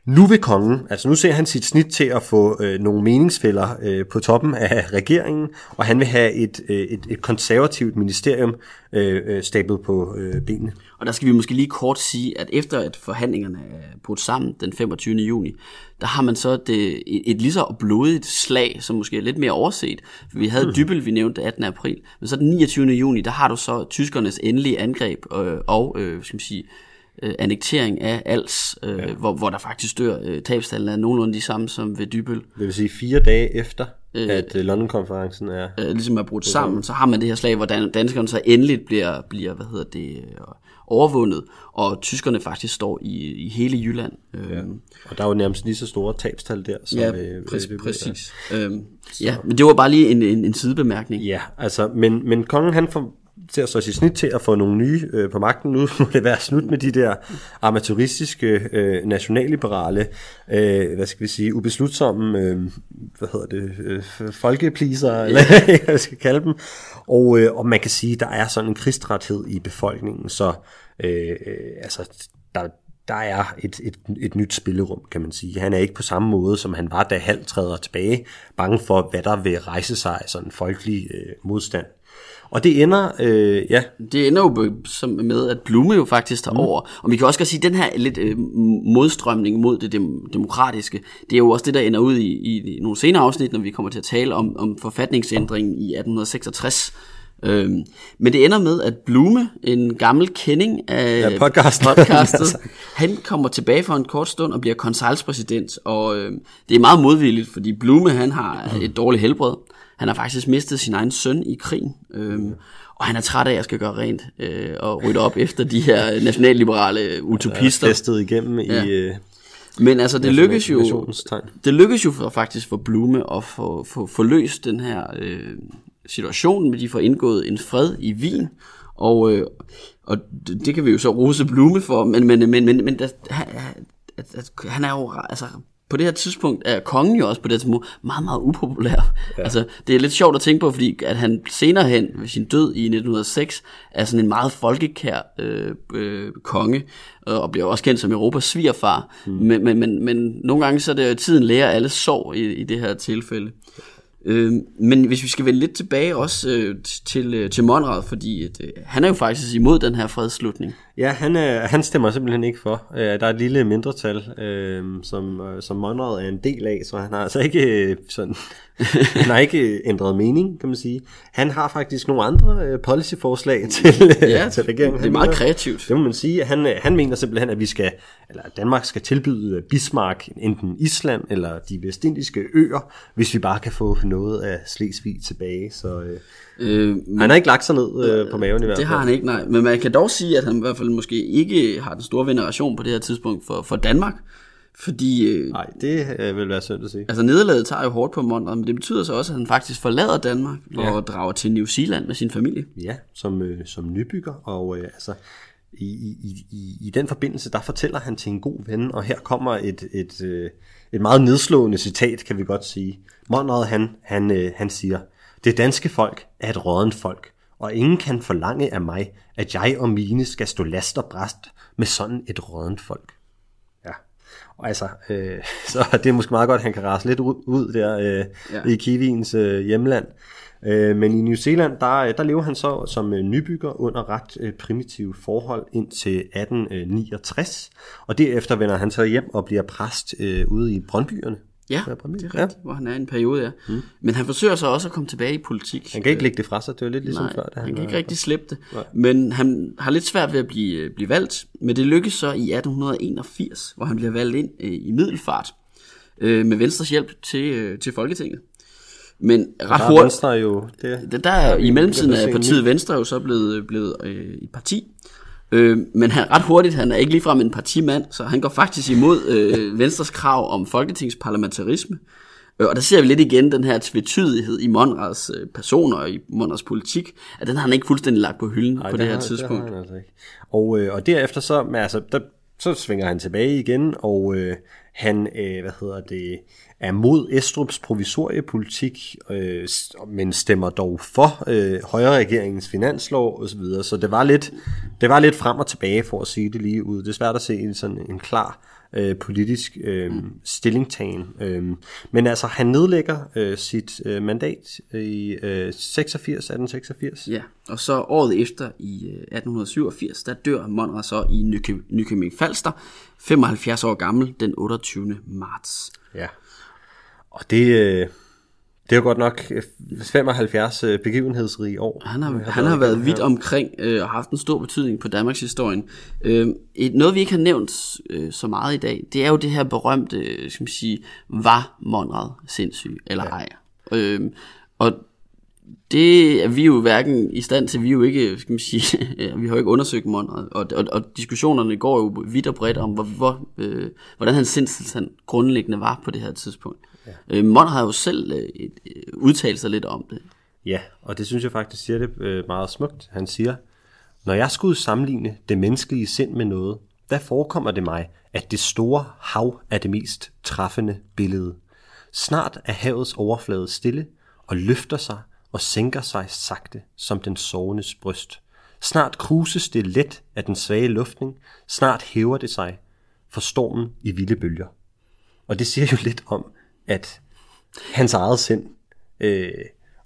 [SPEAKER 1] Nu vil kongen, altså nu ser han sit snit til at få øh, nogle meningsfælder øh, på toppen af regeringen, og han vil have et, øh, et, et konservativt ministerium øh, øh, stablet på øh, benene.
[SPEAKER 2] Og der skal vi måske lige kort sige, at efter at forhandlingerne er brudt sammen den 25. juni, der har man så det, et, lige så blodigt slag, som måske er lidt mere overset. Vi havde mm. Dybel, vi nævnte 18. april, men så den 29. juni, der har du så tyskernes endelige angreb øh, og, øh, skal man sige, øh, annektering af Als, øh, ja. hvor, hvor der faktisk dør øh, tabstallen er nogenlunde de samme som ved Dybøl. Det
[SPEAKER 1] vil sige fire dage efter, øh, at øh, London-konferencen er...
[SPEAKER 2] Øh, ligesom er brudt sammen, så har man det her slag, hvor dan- danskerne så endelig bliver, bliver hvad hedder det, øh, overvundet, og tyskerne faktisk står i, i hele Jylland.
[SPEAKER 1] Øh, ja. Og der er jo nærmest lige så store tabstal der.
[SPEAKER 2] Som ja, øh, præcis. Øh, præcis. Øh, ja, men det var bare lige en, en, en sidebemærkning.
[SPEAKER 1] Ja, altså, men, men kongen han får til at så sit snit til at få nogle nye øh, på magten. Nu må det være slut med de der amatøristiske, øh, nationalliberale, øh, hvad skal vi sige, ubeslutsomme, øh, hvad hedder det, øh, folkepleaser, eller hvad jeg skal kalde dem. Og, øh, og man kan sige, der er sådan en krigstræthed i befolkningen, så øh, øh, altså, der, der er et, et, et nyt spillerum, kan man sige. Han er ikke på samme måde, som han var, da Hal træder tilbage, bange for, hvad der vil rejse sig af sådan folkelig øh, modstand. Og det ender, øh, ja.
[SPEAKER 2] Det ender jo som med, at Blume jo faktisk tager mm. over. Og vi kan også godt sige, at den her lidt øh, modstrømning mod det dem, demokratiske, det er jo også det, der ender ud i, i, i nogle senere afsnit, når vi kommer til at tale om, om forfatningsændringen i 1866. Øhm, men det ender med, at Blume, en gammel kending af
[SPEAKER 1] ja, podcasten.
[SPEAKER 2] podcastet, han kommer tilbage for en kort stund og bliver konsalspræsident. Og øh, det er meget modvilligt, fordi Blume han har et dårligt helbred. Han har faktisk mistet sin egen søn i krigen, øhm, og han er træt af, at jeg skal gøre rent øh, og rydde op efter de her nationalliberale utopister.
[SPEAKER 1] Ja, festet igennem ja. i... Øh,
[SPEAKER 2] Men altså, det lykkes jo, det lykkes jo for, faktisk for Blume at få, få, få løst den her øh, situation, med de får indgået en fred i Wien, Og, øh, og det, det kan vi jo så rose Blume for, men, men, men, men, men der, han, at, at, han er jo, altså, på det her tidspunkt er kongen jo også på det tidspunkt meget, meget upopulær. Ja. Altså, det er lidt sjovt at tænke på, fordi at han senere hen ved sin død i 1906 er sådan en meget folkekær øh, øh, konge, og bliver også kendt som Europas svigerfar. Mm. Men, men, men, men nogle gange så er det tiden lærer alle sorg i, i det her tilfælde. Øh, men hvis vi skal vende lidt tilbage også øh, til, øh, til Monrad, fordi at, øh, han er jo faktisk imod den her fredsslutning.
[SPEAKER 1] Ja, han, øh, han stemmer simpelthen ikke for. Øh, der er et lille mindretal, øh, som, øh, som Monrad er en del af, så han har altså ikke øh, sådan han har ikke ændret mening, kan man sige. Han har faktisk nogle andre øh, policyforslag til,
[SPEAKER 2] ja,
[SPEAKER 1] til regeringen.
[SPEAKER 2] Det er meget kreativt.
[SPEAKER 1] Det må man sige. Han, øh, han mener simpelthen, at vi skal, eller Danmark skal tilbyde øh, Bismarck enten Island eller de vestindiske øer, hvis vi bare kan få noget af Slesvig tilbage. Så øh, øh, men, han har ikke lagt sig ned øh, på maven i hvert
[SPEAKER 2] fald. Det har han ikke, nej. Men man kan dog sige, at han i hvert fald måske ikke har den store veneration på det her tidspunkt for, for Danmark. Fordi...
[SPEAKER 1] Øh, Nej, det øh, vil være synd at sige.
[SPEAKER 2] Altså nederlaget tager jo hårdt på Monrad, men det betyder så også, at han faktisk forlader Danmark ja. og drager til New Zealand med sin familie.
[SPEAKER 1] Ja, som, øh, som nybygger, og øh, altså i, i, i, i den forbindelse, der fortæller han til en god ven, og her kommer et, et, øh, et meget nedslående citat, kan vi godt sige. Monrad, han, han, øh, han siger, det danske folk er et rådent folk, og ingen kan forlange af mig, at jeg og mine skal stå last og bræst med sådan et rådent folk. Og altså, øh, så det er måske meget godt, at han kan rase lidt ud der øh, ja. i Kiwiens øh, hjemland. Øh, men i New Zealand, der, der lever han så som øh, nybygger under ret øh, primitive forhold indtil 1869. Og derefter vender han så hjem og bliver præst øh, ude i Brøndbyerne.
[SPEAKER 2] Ja, det er rigtigt, ja. hvor han er i en periode, ja. Mm. Men han forsøger så også at komme tilbage i politik.
[SPEAKER 1] Han kan ikke lægge det fra sig, det var lidt ligesom
[SPEAKER 2] Nej,
[SPEAKER 1] før. Da
[SPEAKER 2] han, han kan ikke rigtig slippe det. Nej. Men han har lidt svært ved at blive, øh, blive valgt, men det lykkes så i 1881, hvor han bliver valgt ind øh, i middelfart øh, med Venstres hjælp til, øh, til Folketinget. Men ret hurtigt...
[SPEAKER 1] Venstre jo... Det,
[SPEAKER 2] der, der er, I mellemtiden er partiet Venstre jo så blevet, blevet øh, et parti, Øh, men han ret hurtigt, han er ikke ligefrem en partimand, så han går faktisk imod øh, Venstres krav om folketingsparlamentarisme. Øh, og der ser vi lidt igen den her tvetydighed i Monrads øh, personer og i Monrads politik, at den har han ikke fuldstændig lagt på hylden Ej, på det, det her har, tidspunkt. Det har han altså ikke.
[SPEAKER 1] Og, øh, og derefter så, altså, der, så svinger han tilbage igen, og øh, han, øh, hvad hedder det, er mod Estrups provisoriepolitik, øh, men stemmer dog for øh, højre-regeringens finanslov osv. Så, videre. så det var lidt, det var lidt frem og tilbage for at sige det lige ud. Det er svært at se en sådan en klar øh, politisk øh, stillingtagen. Øh, men altså, han nedlægger øh, sit øh, mandat i øh, 86, 1886.
[SPEAKER 2] Ja, og så året efter i øh, 1887, der dør Monrad så i Nykøbing Falster, 75 år gammel, den 28. marts.
[SPEAKER 1] Ja, og det, øh, det er jo godt nok 75 øh, begivenhedsrige år.
[SPEAKER 2] Han har, han har været vidt omkring øh, og haft en stor betydning på Danmarks historien. Øh, et, noget vi ikke har nævnt øh, så meget i dag, det er jo det her berømte, skal man sige, var Monrad sindssyg eller ja. ej. Øh, og det er vi jo hverken i stand til, vi er jo ikke, skal man sige, vi har jo ikke undersøgt Monrad, og, og, og diskussionerne går jo vidt og bredt om, hvor, hvor, øh, hvordan hans sindstilstand grundlæggende var på det her tidspunkt. Ja. Øh, Mon har jo selv øh, et, øh, udtalt sig lidt om det.
[SPEAKER 1] Ja, og det synes jeg faktisk siger det øh, meget smukt. Han siger, når jeg skulle sammenligne det menneskelige sind med noget, der forekommer det mig, at det store hav er det mest træffende billede. Snart er havets overflade stille og løfter sig og sænker sig sagte som den sovendes bryst. Snart kruses det let af den svage luftning, snart hæver det sig for stormen i vilde bølger. Og det siger jo lidt om, at hans eget sind øh,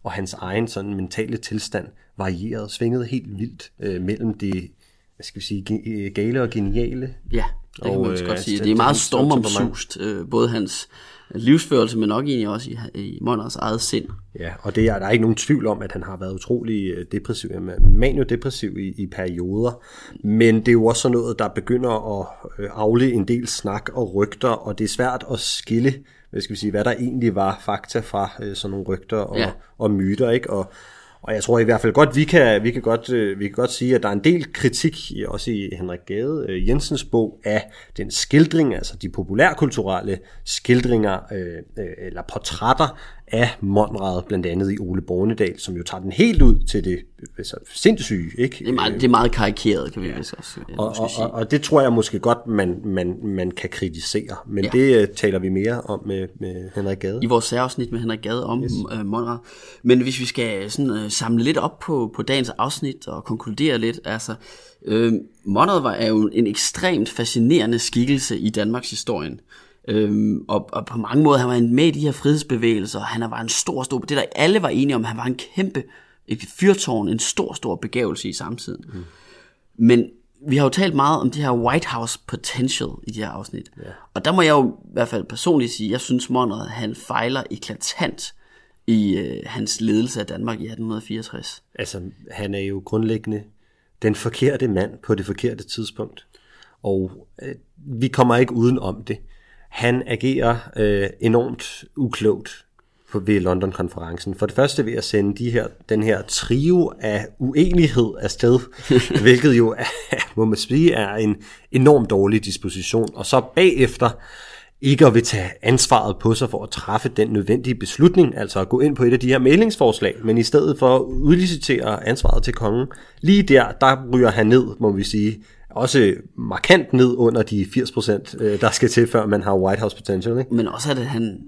[SPEAKER 1] og hans egen sådan mentale tilstand varierede, svingede helt vildt øh, mellem det, hvad skal vi sige, øh, gale og geniale.
[SPEAKER 2] Ja, det kan man også øh, godt sige. Det er meget stormomsust, øh, både hans livsførelse, men nok egentlig også i, i Monrads eget sind.
[SPEAKER 1] Ja, og det er, der er ikke nogen tvivl om, at han har været utrolig øh, depressiv, manio-depressiv i, i perioder, men det er jo også sådan noget, der begynder at øh, afle en del snak og rygter, og det er svært at skille hvad skal vi sige, hvad der egentlig var fakta fra øh, sådan nogle rygter og, ja. og myter, ikke? Og, og jeg tror i hvert fald godt, vi kan, vi kan godt, øh, vi kan godt sige, at der er en del kritik, også i Henrik Gade øh, Jensens bog, af den skildring, altså de populærkulturelle skildringer, øh, øh, eller portrætter af Monrad, blandt andet i Ole Bornedal, som jo tager den helt ud til det altså, sindssyge. Ikke?
[SPEAKER 2] Det er meget, det er meget karikeret, kan vi ja. også
[SPEAKER 1] og, og, og, og det tror jeg måske godt, man, man, man kan kritisere. Men ja. det uh, taler vi mere om med, med Henrik Gade.
[SPEAKER 2] I vores særafsnit med Henrik Gade om yes. uh, Monrad. Men hvis vi skal sådan, uh, samle lidt op på, på dagens afsnit og konkludere lidt, altså uh, Monrad var er jo en ekstremt fascinerende skikkelse i Danmarks historien. Øhm, og, og på mange måder, han var med i de her frihedsbevægelser, han var en stor, stor, det der alle var enige om, han var en kæmpe, et fyrtårn, en stor, stor begævelse i samtiden. Mm. Men vi har jo talt meget om det her White House potential i de her afsnit. Yeah. Og der må jeg jo i hvert fald personligt sige, jeg synes Monrad, han fejler eklatant i øh, hans ledelse af Danmark i 1864.
[SPEAKER 1] Altså, han er jo grundlæggende den forkerte mand på det forkerte tidspunkt. Og øh, vi kommer ikke uden om det. Han agerer øh, enormt uklogt på, ved London-konferencen. For det første ved at sende de her, den her trio af uenighed afsted, hvilket jo er, må man sige, er en enormt dårlig disposition. Og så bagefter ikke at vil tage ansvaret på sig for at træffe den nødvendige beslutning, altså at gå ind på et af de her mailingsforslag, men i stedet for at udlicitere ansvaret til kongen, lige der, der ryger han ned, må vi sige, også markant ned under de 80%, øh, der skal til, før man har White House potential. Ikke?
[SPEAKER 2] Men også at han,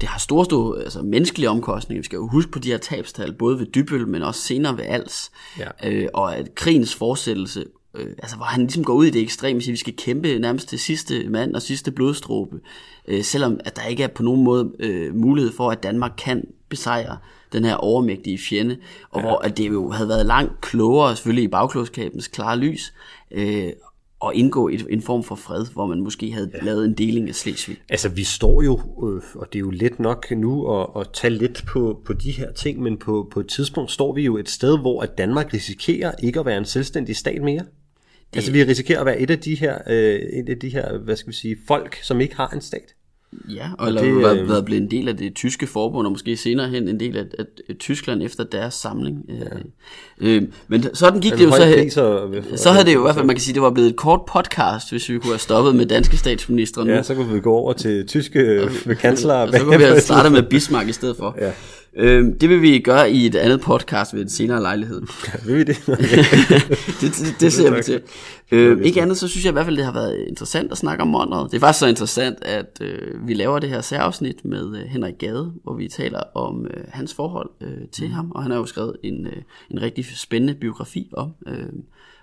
[SPEAKER 2] det har store, store altså menneskelige omkostninger. Vi skal jo huske på de her tabstal, både ved Dybøl, men også senere ved Als. Ja. Øh, og at krigens fortsættelse, øh, altså hvor han ligesom går ud i det ekstreme, at vi skal kæmpe nærmest til sidste mand og sidste blodstråbe, øh, selvom at der ikke er på nogen måde øh, mulighed for, at Danmark kan besejre den her overmægtige fjende, og ja. hvor at det jo havde været langt klogere, selvfølgelig i bagklodskabens klare lys, øh, at indgå i en form for fred, hvor man måske havde ja. lavet en deling af Slesvig.
[SPEAKER 1] Altså vi står jo, øh, og det er jo let nok nu at, at tage lidt på, på de her ting, men på, på et tidspunkt står vi jo et sted, hvor at Danmark risikerer ikke at være en selvstændig stat mere. Det... Altså vi risikerer at være et af de her, øh, et af de her, hvad skal vi sige, folk, som ikke har en stat.
[SPEAKER 2] Ja, og eller det, været, været blevet en del af det tyske forbund, og måske senere hen en del af, af, Tyskland efter deres samling. Ja. Øh, men sådan gik det jo så... Priser, så havde det jo i hvert fald, man kan sige, det var blevet et kort podcast, hvis vi kunne have stoppet med danske statsministre
[SPEAKER 1] nu. Ja, så kunne vi gå over til tyske kansler. Og
[SPEAKER 2] så kunne vi have startet med Bismarck i stedet for. Ja. Øh, det vil vi gøre i et andet podcast ved en senere lejlighed.
[SPEAKER 1] Ja, vil vi det?
[SPEAKER 2] det, det, det ser vi til. Øh, ikke andet, så synes jeg i hvert fald, det har været interessant at snakke om Monrad. Det er faktisk så interessant, at øh, vi laver det her særafsnit med øh, Henrik Gade, hvor vi taler om øh, hans forhold øh, til mm. ham. Og han har jo skrevet en, øh, en rigtig spændende biografi om øh,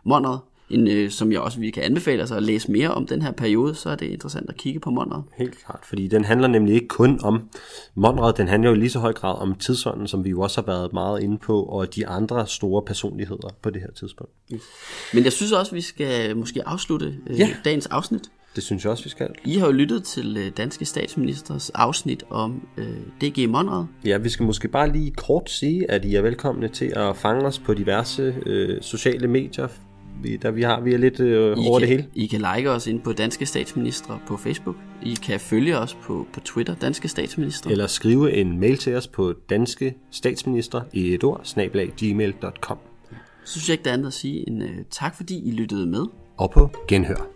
[SPEAKER 2] Monrad en, øh, som jeg også vi kan anbefale os at læse mere om den her periode, så er det interessant at kigge på Monrad.
[SPEAKER 1] Helt klart, fordi den handler nemlig ikke kun om Monrad, den handler jo lige så høj grad om tidsånden, som vi jo også har været meget inde på, og de andre store personligheder på det her tidspunkt. Yes.
[SPEAKER 2] Men jeg synes også, vi skal måske afslutte øh, ja. dagens afsnit.
[SPEAKER 1] Det synes jeg også, vi skal.
[SPEAKER 2] I har jo lyttet til øh, danske statsministers afsnit om øh, DG Monrad.
[SPEAKER 1] Ja, vi skal måske bare lige kort sige, at I er velkomne til at fange os på diverse øh, sociale medier, vi, der vi har vi er lidt øh, over
[SPEAKER 2] kan,
[SPEAKER 1] det hele.
[SPEAKER 2] I kan like os ind på Danske Statsminister på Facebook. I kan følge os på, på Twitter, Danske Statsminister.
[SPEAKER 1] Eller skrive en mail til os på danske statsminister i et ord, snablag gmail.com.
[SPEAKER 2] Så synes jeg ikke, der er andet at sige end uh, tak, fordi I lyttede med.
[SPEAKER 1] Og på genhør.